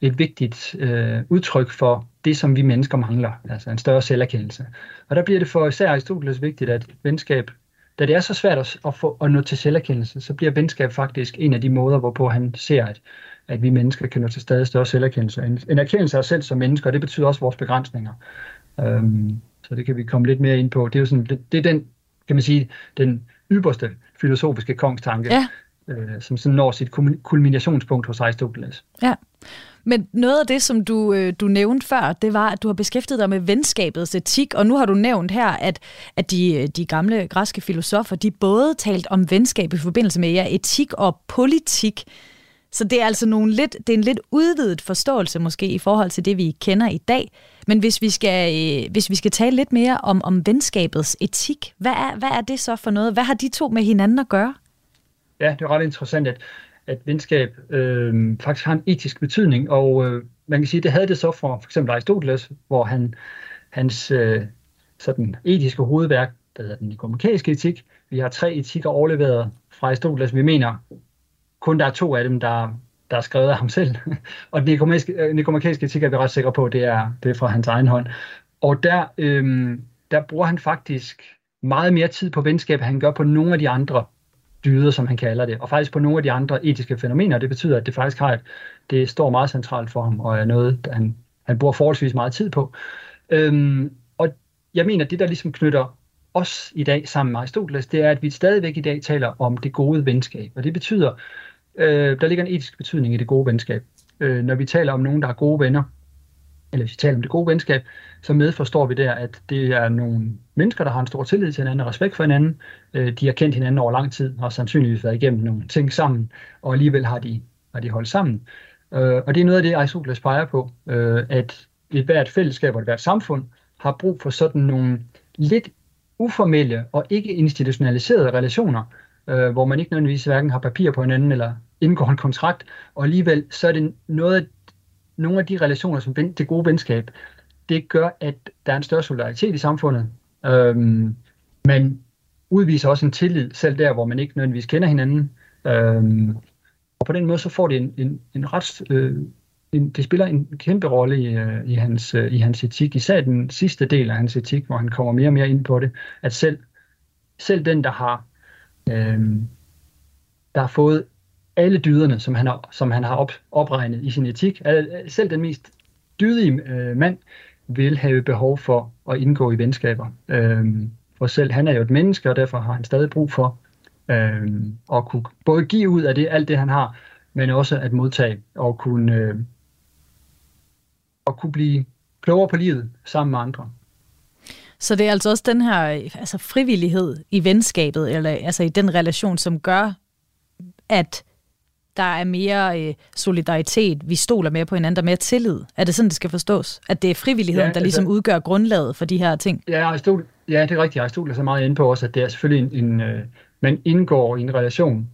et vigtigt øh, udtryk for det, som vi mennesker mangler, altså en større selverkendelse. Og der bliver det for især Aristoteles vigtigt, at venskab, da det er så svært at, at, få, at nå til selverkendelse, så bliver venskab faktisk en af de måder, hvorpå han ser, at, at vi mennesker kan nå til stadig større selverkendelse. En, en erkendelse af os selv som mennesker, og det betyder også vores begrænsninger. Um, så det kan vi komme lidt mere ind på. Det er jo sådan, det, det er den, kan man sige, den ypperste filosofiske kongstanke, ja. øh, som sådan når sit kulminationspunkt hos Aristoteles. Ja. Men noget af det, som du, øh, du nævnte før, det var, at du har beskæftiget dig med venskabets etik, og nu har du nævnt her, at, at de, øh, de gamle græske filosofer, de både talt om venskab i forbindelse med ja, etik og politik. Så det er altså nogle lidt, det er en lidt udvidet forståelse måske i forhold til det, vi kender i dag. Men hvis vi skal, øh, hvis vi skal tale lidt mere om, om venskabets etik, hvad er, hvad er det så for noget? Hvad har de to med hinanden at gøre? ja, det er ret interessant, at, at venskab øh, faktisk har en etisk betydning, og øh, man kan sige, det havde det så for for eksempel Aristoteles, hvor han, hans øh, sådan etiske hovedværk, der hedder den nikomakæiske etik, vi har tre etikker overleveret fra Aristoteles, vi mener kun der er to af dem, der, der er skrevet af ham selv, og den øh, nikomakæiske etik er vi ret sikre på, det er, det er fra hans egen hånd. Og der, øh, der bruger han faktisk meget mere tid på venskab, end han gør på nogle af de andre dyder, som han kalder det, og faktisk på nogle af de andre etiske fænomener. Det betyder, at det faktisk har et, det står meget centralt for ham, og er noget, han, han bruger forholdsvis meget tid på. Øhm, og jeg mener, at det, der ligesom knytter os i dag sammen med Aristoteles, det er, at vi stadigvæk i dag taler om det gode venskab. Og det betyder, øh, der ligger en etisk betydning i det gode venskab. Øh, når vi taler om nogen, der er gode venner, eller hvis vi taler om det gode venskab, så medforstår vi der, at det er nogle mennesker, der har en stor tillid til hinanden og respekt for hinanden. Øh, de har kendt hinanden over lang tid, og har sandsynligvis været igennem nogle ting sammen, og alligevel har de, har de holdt sammen. Øh, og det er noget af det, Aristoteles peger på, øh, at et hvert fællesskab og et hvert samfund har brug for sådan nogle lidt uformelle og ikke institutionaliserede relationer, øh, hvor man ikke nødvendigvis hverken har papir på hinanden eller indgår en kontrakt, og alligevel så er det noget af nogle af de relationer, som ven, det gode venskab, det gør, at der er en større solidaritet i samfundet. Øhm, man udviser også en tillid, selv der, hvor man ikke nødvendigvis kender hinanden. Øhm, og på den måde, så får det en, en, en ret... Øh, en, det spiller en kæmpe rolle i, øh, i, hans, øh, i hans etik, især den sidste del af hans etik, hvor han kommer mere og mere ind på det, at selv, selv den, der har, øh, der har fået alle dyderne, som han har, som han har op, opregnet i sin etik. Selv den mest dydige øh, mand vil have behov for at indgå i venskaber. Øh, for selv han er jo et menneske, og derfor har han stadig brug for øh, at kunne både give ud af det, alt det han har, men også at modtage og kunne, øh, og kunne blive klogere på livet sammen med andre. Så det er altså også den her altså frivillighed i venskabet, eller altså i den relation, som gør, at der er mere øh, solidaritet, vi stoler mere på hinanden, der er mere tillid. Er det sådan, det skal forstås? At det er frivilligheden, ja, der ligesom altså, udgør grundlaget for de her ting? Ja, Aristotle, ja det er rigtigt. Aristoteles er meget inde på også, at det er selvfølgelig en, en øh, man indgår i en relation,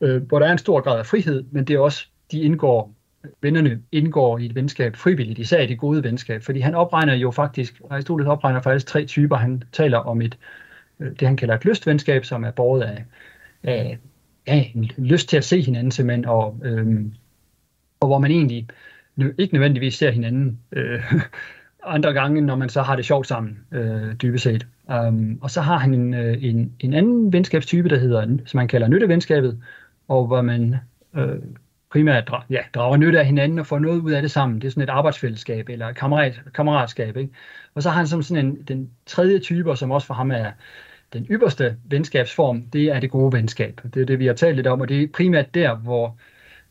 øh, hvor der er en stor grad af frihed, men det er også, de indgår, vennerne indgår i et venskab frivilligt, især i det gode venskab, fordi han opregner jo faktisk, Aristoteles opregner faktisk tre typer. Han taler om et, øh, det han kalder et lystvenskab, som er båret af, af ja, en lyst til at se hinanden simpelthen, og, øh, og hvor man egentlig ikke nødvendigvis ser hinanden øh, andre gange, når man så har det sjovt sammen, øh, dybest set. Um, og så har han en, øh, en, en anden venskabstype, der hedder, som man kalder nyttevenskabet, og hvor man øh, primært dra- ja, drager nytte af hinanden og får noget ud af det sammen. Det er sådan et arbejdsfællesskab eller kammerat, kammeratskab. Ikke? Og så har han som sådan en, den tredje type, som også for ham er den ypperste venskabsform, det er det gode venskab. Det er det, vi har talt lidt om, og det er primært der, hvor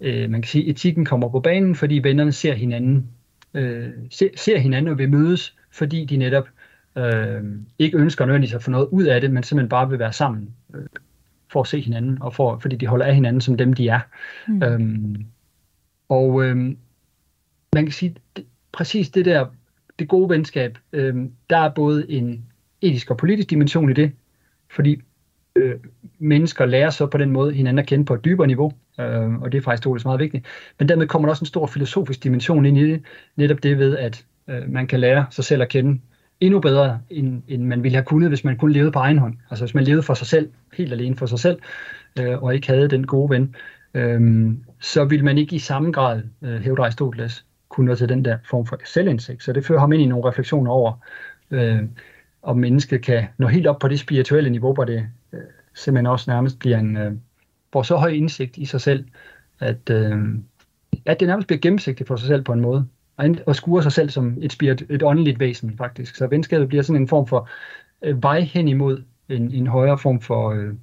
øh, man kan sige, etikken kommer på banen, fordi vennerne ser hinanden, øh, ser, ser hinanden og vil mødes, fordi de netop øh, ikke ønsker nødvendigvis at få noget ud af det, men simpelthen bare vil være sammen øh, for at se hinanden, og for, fordi de holder af hinanden som dem, de er. Mm. Øhm, og øh, man kan sige, det, præcis det der, det gode venskab, øh, der er både en etisk og politisk dimension i det, fordi øh, mennesker lærer så på den måde hinanden at kende på et dybere niveau, øh, og det er faktisk også meget vigtigt. Men dermed kommer der også en stor filosofisk dimension ind i det, netop det ved, at øh, man kan lære sig selv at kende endnu bedre, end, end man ville have kunnet, hvis man kun levede på egen hånd. Altså hvis man levede for sig selv, helt alene for sig selv, øh, og ikke havde den gode ven, øh, så ville man ikke i samme grad, øh, hævde Aristoteles, kunne nå til den der form for selvindsigt. Så det fører ham ind i nogle refleksioner over, øh, om mennesket kan nå helt op på det spirituelle niveau, hvor det øh, simpelthen også nærmest bliver en, øh, får så høj indsigt i sig selv, at, øh, at det nærmest bliver gennemsigtigt for sig selv på en måde, og, og skuer sig selv som et, spirit, et åndeligt væsen faktisk. Så venskabet bliver sådan en form for øh, vej hen imod en, en højere form for øh,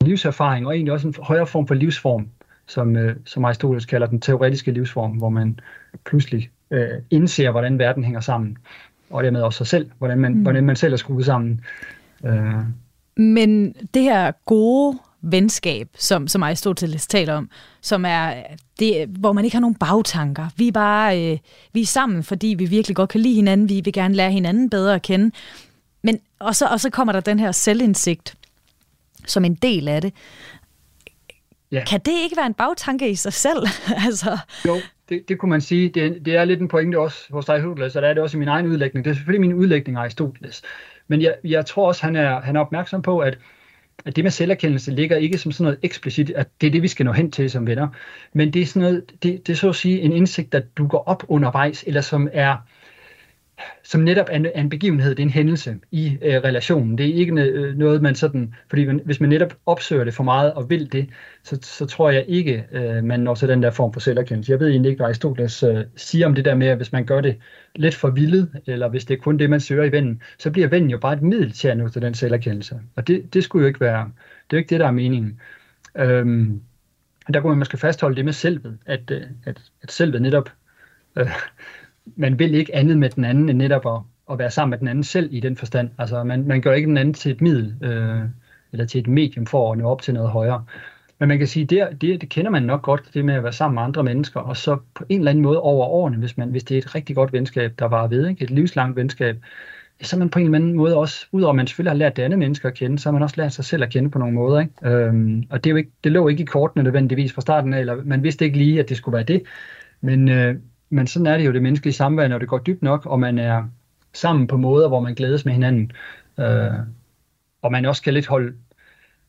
livserfaring, og egentlig også en højere form for livsform, som, øh, som Aristoteles kalder den teoretiske livsform, hvor man pludselig øh, indser, hvordan verden hænger sammen og dermed også sig selv, hvordan man, mm. hvordan man selv er skruet sammen. Øh. Men det her gode venskab, som, som Aristoteles taler om, som er det, hvor man ikke har nogen bagtanker. Vi er bare øh, vi er sammen, fordi vi virkelig godt kan lide hinanden. Vi vil gerne lære hinanden bedre at kende. Men, og, så, og så kommer der den her selvindsigt som en del af det. Ja. Kan det ikke være en bagtanke i sig selv? altså... Jo, det, det kunne man sige. Det, det er lidt en pointe også hos Aristoteles, og der er det også i min egen udlægning. Det er selvfølgelig min udlægning af Aristoteles. Men jeg, jeg tror også, han er, han er opmærksom på, at, at det med selverkendelse ligger ikke som sådan noget eksplicit, at det er det, vi skal nå hen til som venner. Men det er sådan noget, det, det er så at sige en indsigt, der dukker op undervejs, eller som er som netop er en begivenhed, det er en hændelse i øh, relationen. Det er ikke øh, noget, man sådan, fordi man, hvis man netop opsøger det for meget og vil det, så, så tror jeg ikke, øh, man når til den der form for selverkendelse. Jeg ved egentlig ikke, hvad Aristoteles øh, siger om det der med, at hvis man gør det lidt for vildt, eller hvis det er kun det, man søger i vennen, så bliver vennen jo bare et middel til at nå til den selverkendelse. Og det, det skulle jo ikke være, det er jo ikke det, der er meningen. Øhm, der kunne man måske fastholde det med selvet, at, øh, at, at selvet netop øh, man vil ikke andet med den anden, end netop at, at være sammen med den anden selv i den forstand. Altså, man, man gør ikke den anden til et middel, øh, eller til et medium for at nå op til noget højere. Men man kan sige, det, det, det kender man nok godt, det med at være sammen med andre mennesker, og så på en eller anden måde over årene, hvis, man, hvis det er et rigtig godt venskab, der var ved, ikke? et livslangt venskab, så er man på en eller anden måde også, udover at man selvfølgelig har lært det andet mennesker at kende, så har man også lært sig selv at kende på nogle måder. Ikke? Øhm, og det, er jo ikke, det lå ikke i kortene nødvendigvis fra starten af, eller man vidste ikke lige, at det skulle være det. Men, øh, men sådan er det jo det menneskelige samvær, når det går dybt nok, og man er sammen på måder, hvor man glædes med hinanden. Øh, og man også kan lidt holde,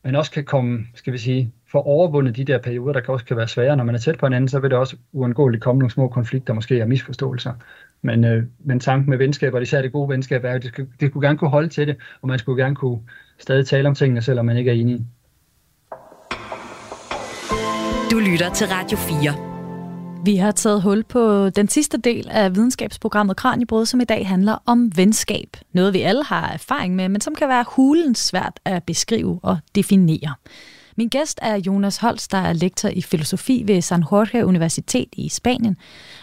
man også kan komme, skal vi sige, for overvundet de der perioder, der også kan være svære. Når man er tæt på hinanden, så vil det også uundgåeligt komme nogle små konflikter, måske og misforståelser. Men, øh, men tanken med venskaber, især det gode venskab, er, at det, skulle, det skulle gerne kunne holde til det, og man skulle gerne kunne stadig tale om tingene, selvom man ikke er enig. Du lytter til Radio 4. Vi har taget hul på den sidste del af videnskabsprogrammet Kranjebrød, som i dag handler om venskab. Noget vi alle har erfaring med, men som kan være hulens svært at beskrive og definere. Min gæst er Jonas Holst, der er lektor i filosofi ved San Jorge Universitet i Spanien.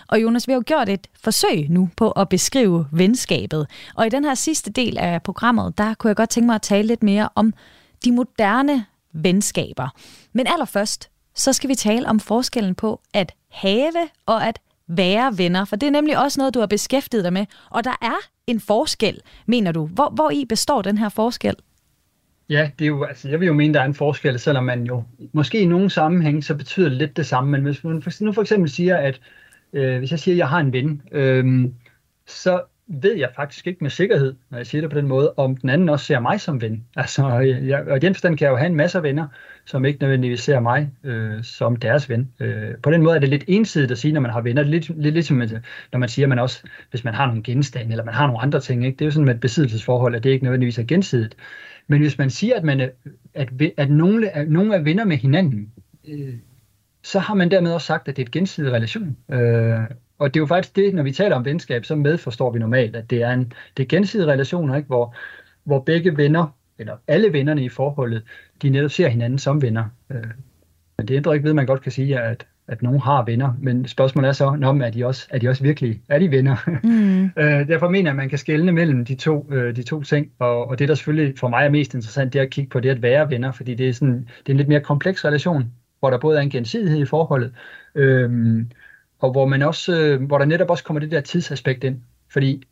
Og Jonas, vi har jo gjort et forsøg nu på at beskrive venskabet. Og i den her sidste del af programmet, der kunne jeg godt tænke mig at tale lidt mere om de moderne venskaber. Men allerførst, så skal vi tale om forskellen på at have og at være venner, for det er nemlig også noget, du har beskæftiget dig med. Og der er en forskel, mener du. Hvor, hvor i består den her forskel? Ja, det er jo, altså, jeg vil jo mene, der er en forskel, selvom man jo måske i nogle sammenhæng, så betyder det lidt det samme. Men hvis man nu for eksempel siger, at øh, hvis jeg siger, at jeg har en ven, øh, så ved jeg faktisk ikke med sikkerhed, når jeg siger det på den måde, om den anden også ser mig som ven. Altså, jeg, og i den forstand kan jeg jo have en masse venner, som ikke nødvendigvis ser mig øh, som deres ven. Øh, på den måde er det lidt ensidigt at sige, når man har venner. Det er lidt, lidt ligesom, når man siger, man også, hvis man har nogle genstande, eller man har nogle andre ting. Ikke? Det er jo sådan med et besiddelsesforhold, at det ikke nødvendigvis er gensidigt. Men hvis man siger, at, man er, at, at nogle, at nogle er venner med hinanden, øh, så har man dermed også sagt, at det er et gensidigt relation. Øh, og det er jo faktisk det, når vi taler om venskab, så medforstår vi normalt, at det er, en, det er gensidige relationer, ikke? Hvor, hvor begge venner, eller alle vennerne i forholdet, de netop ser hinanden som venner. Øh, men det ændrer ikke ved, at man godt kan sige, at, at nogen har venner, men spørgsmålet er så, om er de også, er de også virkelig er de venner? Mm. øh, derfor mener jeg, at man kan skelne mellem de to, øh, de to ting, og, og det, der selvfølgelig for mig er mest interessant, det er at kigge på det at være venner, fordi det er, sådan, det er en lidt mere kompleks relation, hvor der både er en gensidighed i forholdet, øh, og hvor, man også, øh, hvor der netop også kommer det der tidsaspekt ind. Fordi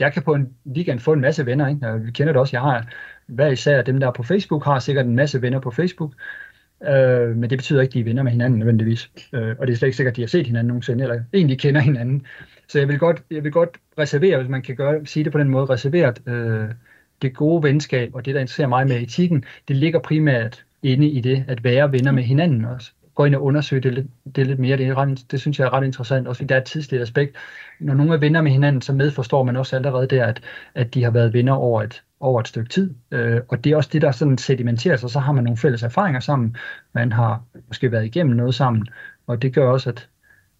jeg kan på en weekend få en masse venner, ikke? vi kender det også, jeg har hver især dem, der er på Facebook, har sikkert en masse venner på Facebook, øh, men det betyder ikke, at de er venner med hinanden nødvendigvis. Øh, og det er slet ikke sikkert, at de har set hinanden nogensinde, eller egentlig kender hinanden. Så jeg vil godt, jeg vil godt reservere, hvis man kan gøre, sige det på den måde, reserveret øh, det gode venskab, og det, der interesserer mig med etikken, det ligger primært inde i det, at være venner med hinanden også gå ind og undersøge det lidt, det lidt mere. Det, er ret, det synes jeg er ret interessant, også fordi der er et tidsligt aspekt. Når nogen er venner med hinanden, så medforstår man også allerede der, at, at de har været venner over et, over et stykke tid. Øh, og det er også det, der sådan sedimenterer sig. Så har man nogle fælles erfaringer sammen. Man har måske været igennem noget sammen. Og det gør også, at,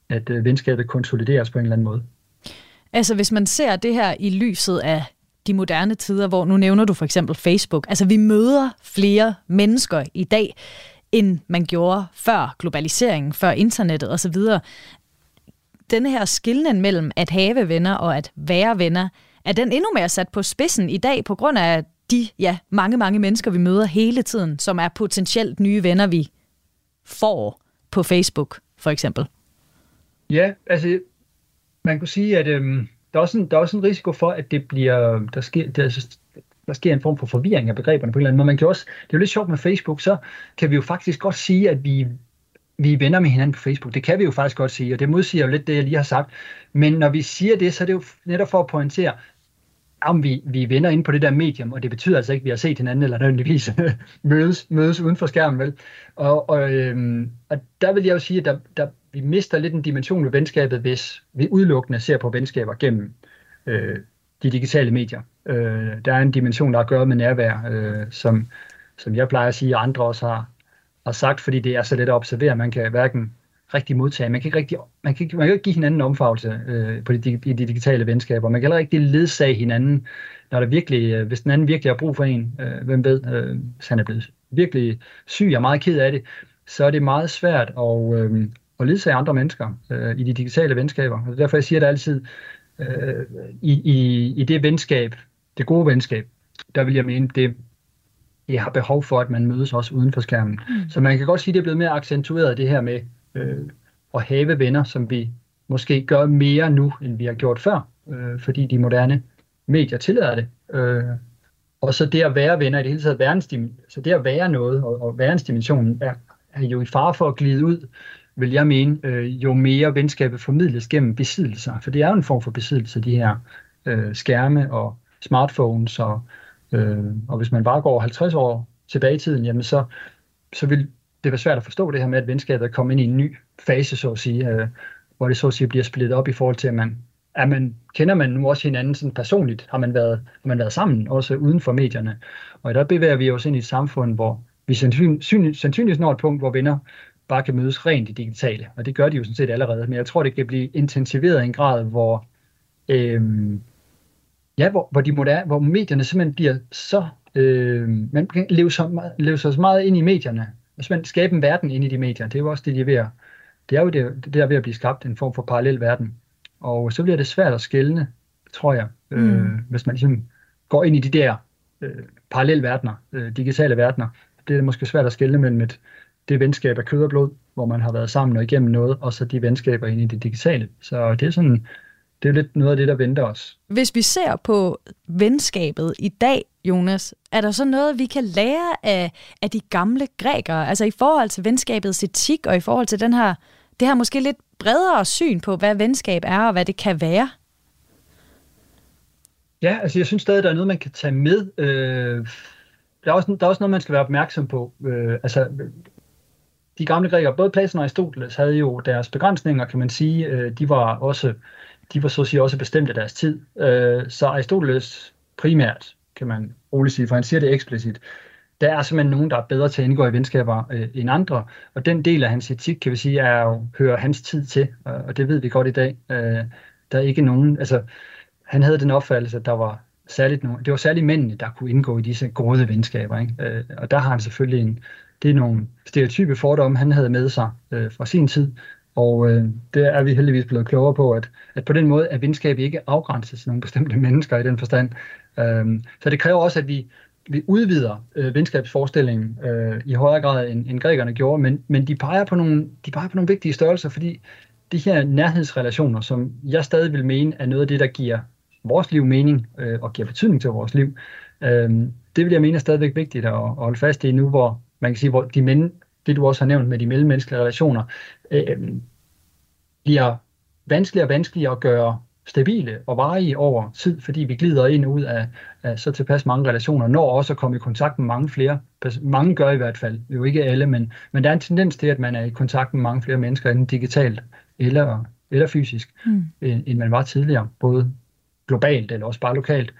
at øh, venskabet konsolideres på en eller anden måde. Altså hvis man ser det her i lyset af de moderne tider, hvor nu nævner du for eksempel Facebook. Altså vi møder flere mennesker i dag end man gjorde før globaliseringen, før internettet osv. Denne her skillen mellem at have venner og at være venner, er den endnu mere sat på spidsen i dag på grund af de ja, mange, mange mennesker, vi møder hele tiden, som er potentielt nye venner, vi får på Facebook, for eksempel? Ja, altså man kunne sige, at øhm, der, er også en, der er også en risiko for, at det bliver, der sker, der, der sker en form for forvirring af begreberne på en eller anden måde. Man kan også, det er jo lidt sjovt med Facebook, så kan vi jo faktisk godt sige, at vi vi er venner med hinanden på Facebook. Det kan vi jo faktisk godt sige, og det modsiger jo lidt det, jeg lige har sagt. Men når vi siger det, så er det jo netop for at pointere, om vi, vi vender ind på det der medium, og det betyder altså ikke, at vi har set hinanden, eller nødvendigvis mødes, mødes uden for skærmen, vel? Og, og, øhm, og der vil jeg jo sige, at der, der, vi mister lidt en dimension ved venskabet, hvis vi udelukkende ser på venskaber gennem øh, de digitale medier. Øh, der er en dimension, der har at gøre med nærvær, øh, som, som jeg plejer at sige, og andre også har, har sagt, fordi det er så let at observere. Man kan hverken rigtig modtage. Man kan ikke, rigtig, man kan, man kan ikke give hinanden omfavnelse øh, på de, i de digitale venskaber. Man kan heller ikke ledsage hinanden, når der virkelig, øh, hvis den anden virkelig har brug for en, øh, hvem ved, øh, hvis han er blevet virkelig syg og meget ked af det, så er det meget svært at, øh, at ledsage andre mennesker øh, i de digitale venskaber. Og derfor jeg siger det altid, øh, i, i, i det venskab, det gode venskab, der vil jeg mene, det, jeg har behov for, at man mødes også uden for skærmen. Mm. Så man kan godt sige, at det er blevet mere accentueret, det her med øh, at have venner, som vi måske gør mere nu, end vi har gjort før, øh, fordi de moderne medier tillader det. Øh, og så det at være venner i det hele taget, værens, så det at være noget, og, og værensdimensionen er, er jo i fare for at glide ud, vil jeg mene, øh, jo mere venskabet formidles gennem besiddelser. For det er jo en form for besiddelse, de her øh, skærme og smartphones. Og, øh, og hvis man bare går 50 år tilbage i tiden, jamen så, så vil det være svært at forstå det her med, at venskabet er kommet ind i en ny fase, så at sige, øh, hvor det så at sige bliver splittet op i forhold til, at man, at man kender man nu også hinanden sådan personligt, har man været, har man været sammen, også uden for medierne. Og der bevæger vi os ind i et samfund, hvor vi sandsynligvis sandsynlig når et punkt, hvor venner bare kan mødes rent i digitale, og det gør de jo sådan set allerede, men jeg tror, det kan blive intensiveret i en grad, hvor, øhm, ja, hvor, hvor, de moderne, hvor medierne simpelthen bliver så, øh, man kan leve så, leve så meget ind i medierne, og simpelthen skabe en verden ind i de medier, det er jo også det, de er ved at, det er jo det, det er ved at blive skabt, en form for parallel verden, og så bliver det svært at skelne, tror jeg, øh, mm. hvis man ligesom går ind i de der øh, parallel verdener, øh, digitale verdener, det er måske svært at skelne mellem et, det venskab af kød og blod, hvor man har været sammen og igennem noget, og så de venskaber ind i det digitale. Så det er sådan, det er lidt noget af det, der venter os. Hvis vi ser på venskabet i dag, Jonas, er der så noget, vi kan lære af, af de gamle grækere? Altså i forhold til venskabets etik, og i forhold til den her, det her måske lidt bredere syn på, hvad venskab er, og hvad det kan være? Ja, altså jeg synes stadig, der er noget, man kan tage med. Øh, der, er også, der er også noget, man skal være opmærksom på. Øh, altså de gamle grækere, både Platon og Aristoteles, havde jo deres begrænsninger, kan man sige. Øh, de var også, de var så at sige også bestemt af deres tid. Øh, så Aristoteles primært, kan man roligt sige, for han siger det eksplicit, der er simpelthen nogen, der er bedre til at indgå i venskaber øh, end andre, og den del af hans etik, kan vi sige, er jo, hører hans tid til, øh, og det ved vi godt i dag. Øh, der er ikke nogen, altså, han havde den opfattelse, at der var særligt nogen, det var særligt mændene, der kunne indgå i disse gode venskaber, ikke? Øh, og der har han selvfølgelig en, det er nogle stereotype fordomme, han havde med sig øh, fra sin tid, og øh, det er vi heldigvis blevet klogere på, at, at på den måde er venskab ikke afgrænset til nogle bestemte mennesker i den forstand. Øh, så det kræver også, at vi, vi udvider øh, venskabsforestillingen øh, i højere grad, end, end grækerne gjorde, men, men de, peger på nogle, de peger på nogle vigtige størrelser, fordi de her nærhedsrelationer, som jeg stadig vil mene, er noget af det, der giver vores liv mening øh, og giver betydning til vores liv, øh, det vil jeg mene er stadigvæk vigtigt at, at holde fast i nu, hvor man kan sige, hvor de men, det du også har nævnt med de mellemmenneskelige relationer, øh, bliver vanskeligere og vanskeligere at gøre stabile og varige over tid, fordi vi glider ind og ud af, af så tilpas mange relationer, når også at komme i kontakt med mange flere. Mange gør i hvert fald, jo ikke alle, men, men der er en tendens til, at man er i kontakt med mange flere mennesker, enten digitalt eller, eller fysisk, mm. end, end man var tidligere, både globalt eller også bare lokalt.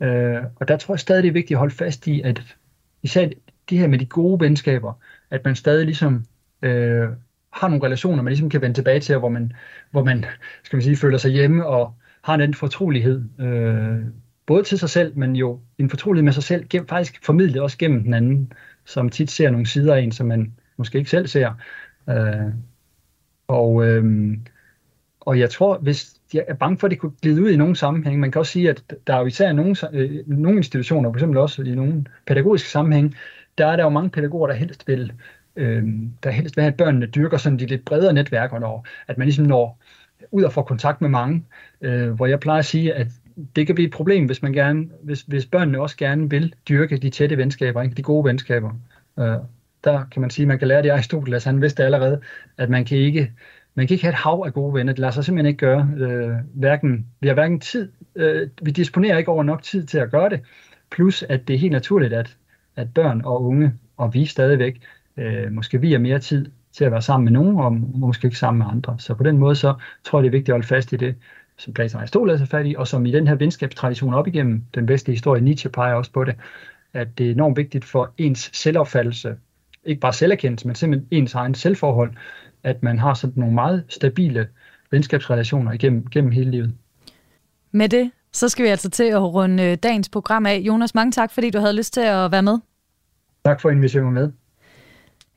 Øh, og der tror jeg stadig, det er vigtigt at holde fast i, at især det her med de gode venskaber, at man stadig ligesom øh, har nogle relationer, man ligesom kan vende tilbage til, hvor man, hvor man skal man sige, føler sig hjemme og har en fortrolighed, øh, både til sig selv, men jo en fortrolighed med sig selv, gennem, faktisk formidlet også gennem den anden, som tit ser nogle sider af en, som man måske ikke selv ser. Øh, og, øh, og jeg tror, hvis jeg er bange for, at det kunne glide ud i nogle sammenhæng. Man kan også sige, at der er jo især nogle, øh, nogle institutioner, f.eks. også i nogle pædagogiske sammenhæng, der er der jo mange pædagoger, der helst vil, øh, der helst vil have, at børnene dyrker sådan de lidt bredere netværker, når, at man ligesom når ud og får kontakt med mange, øh, hvor jeg plejer at sige, at det kan blive et problem, hvis, man gerne, hvis, hvis børnene også gerne vil dyrke de tætte venskaber, ikke? de gode venskaber. Øh, der kan man sige, at man kan lære det Aristoteles, han vidste allerede, at man kan ikke man kan ikke have et hav af gode venner. Det lader sig simpelthen ikke gøre. Øh, hverken, vi har hverken tid, øh, vi disponerer ikke over nok tid til at gøre det, plus at det er helt naturligt, at, at børn og unge, og vi stadigvæk, øh, måske vi har mere tid til at være sammen med nogen, og måske ikke sammen med andre. Så på den måde, så tror jeg, det er vigtigt at holde fast i det, som Platon og Aristoteles er fat i, og som i den her venskabstradition op igennem den bedste historie, Nietzsche peger også på det, at det er enormt vigtigt for ens selvopfattelse, ikke bare selverkendelse, men simpelthen ens egen selvforhold, at man har sådan nogle meget stabile venskabsrelationer igennem, gennem hele livet. Med det, så skal vi altså til at runde øh, dagens program af. Jonas, mange tak, fordi du havde lyst til at være med. Tak for mig med.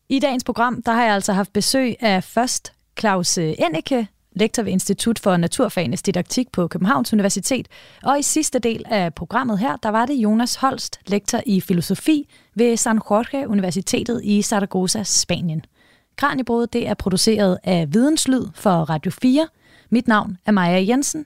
I dagens program, der har jeg altså haft besøg af først Claus øh, Enneke, lektor ved Institut for Naturfagenes Didaktik på Københavns Universitet. Og i sidste del af programmet her, der var det Jonas Holst, lektor i filosofi ved San Jorge Universitetet i Zaragoza, Spanien. Kranjebrud, det er produceret af Videnslyd for Radio 4. Mit navn er Maja Jensen.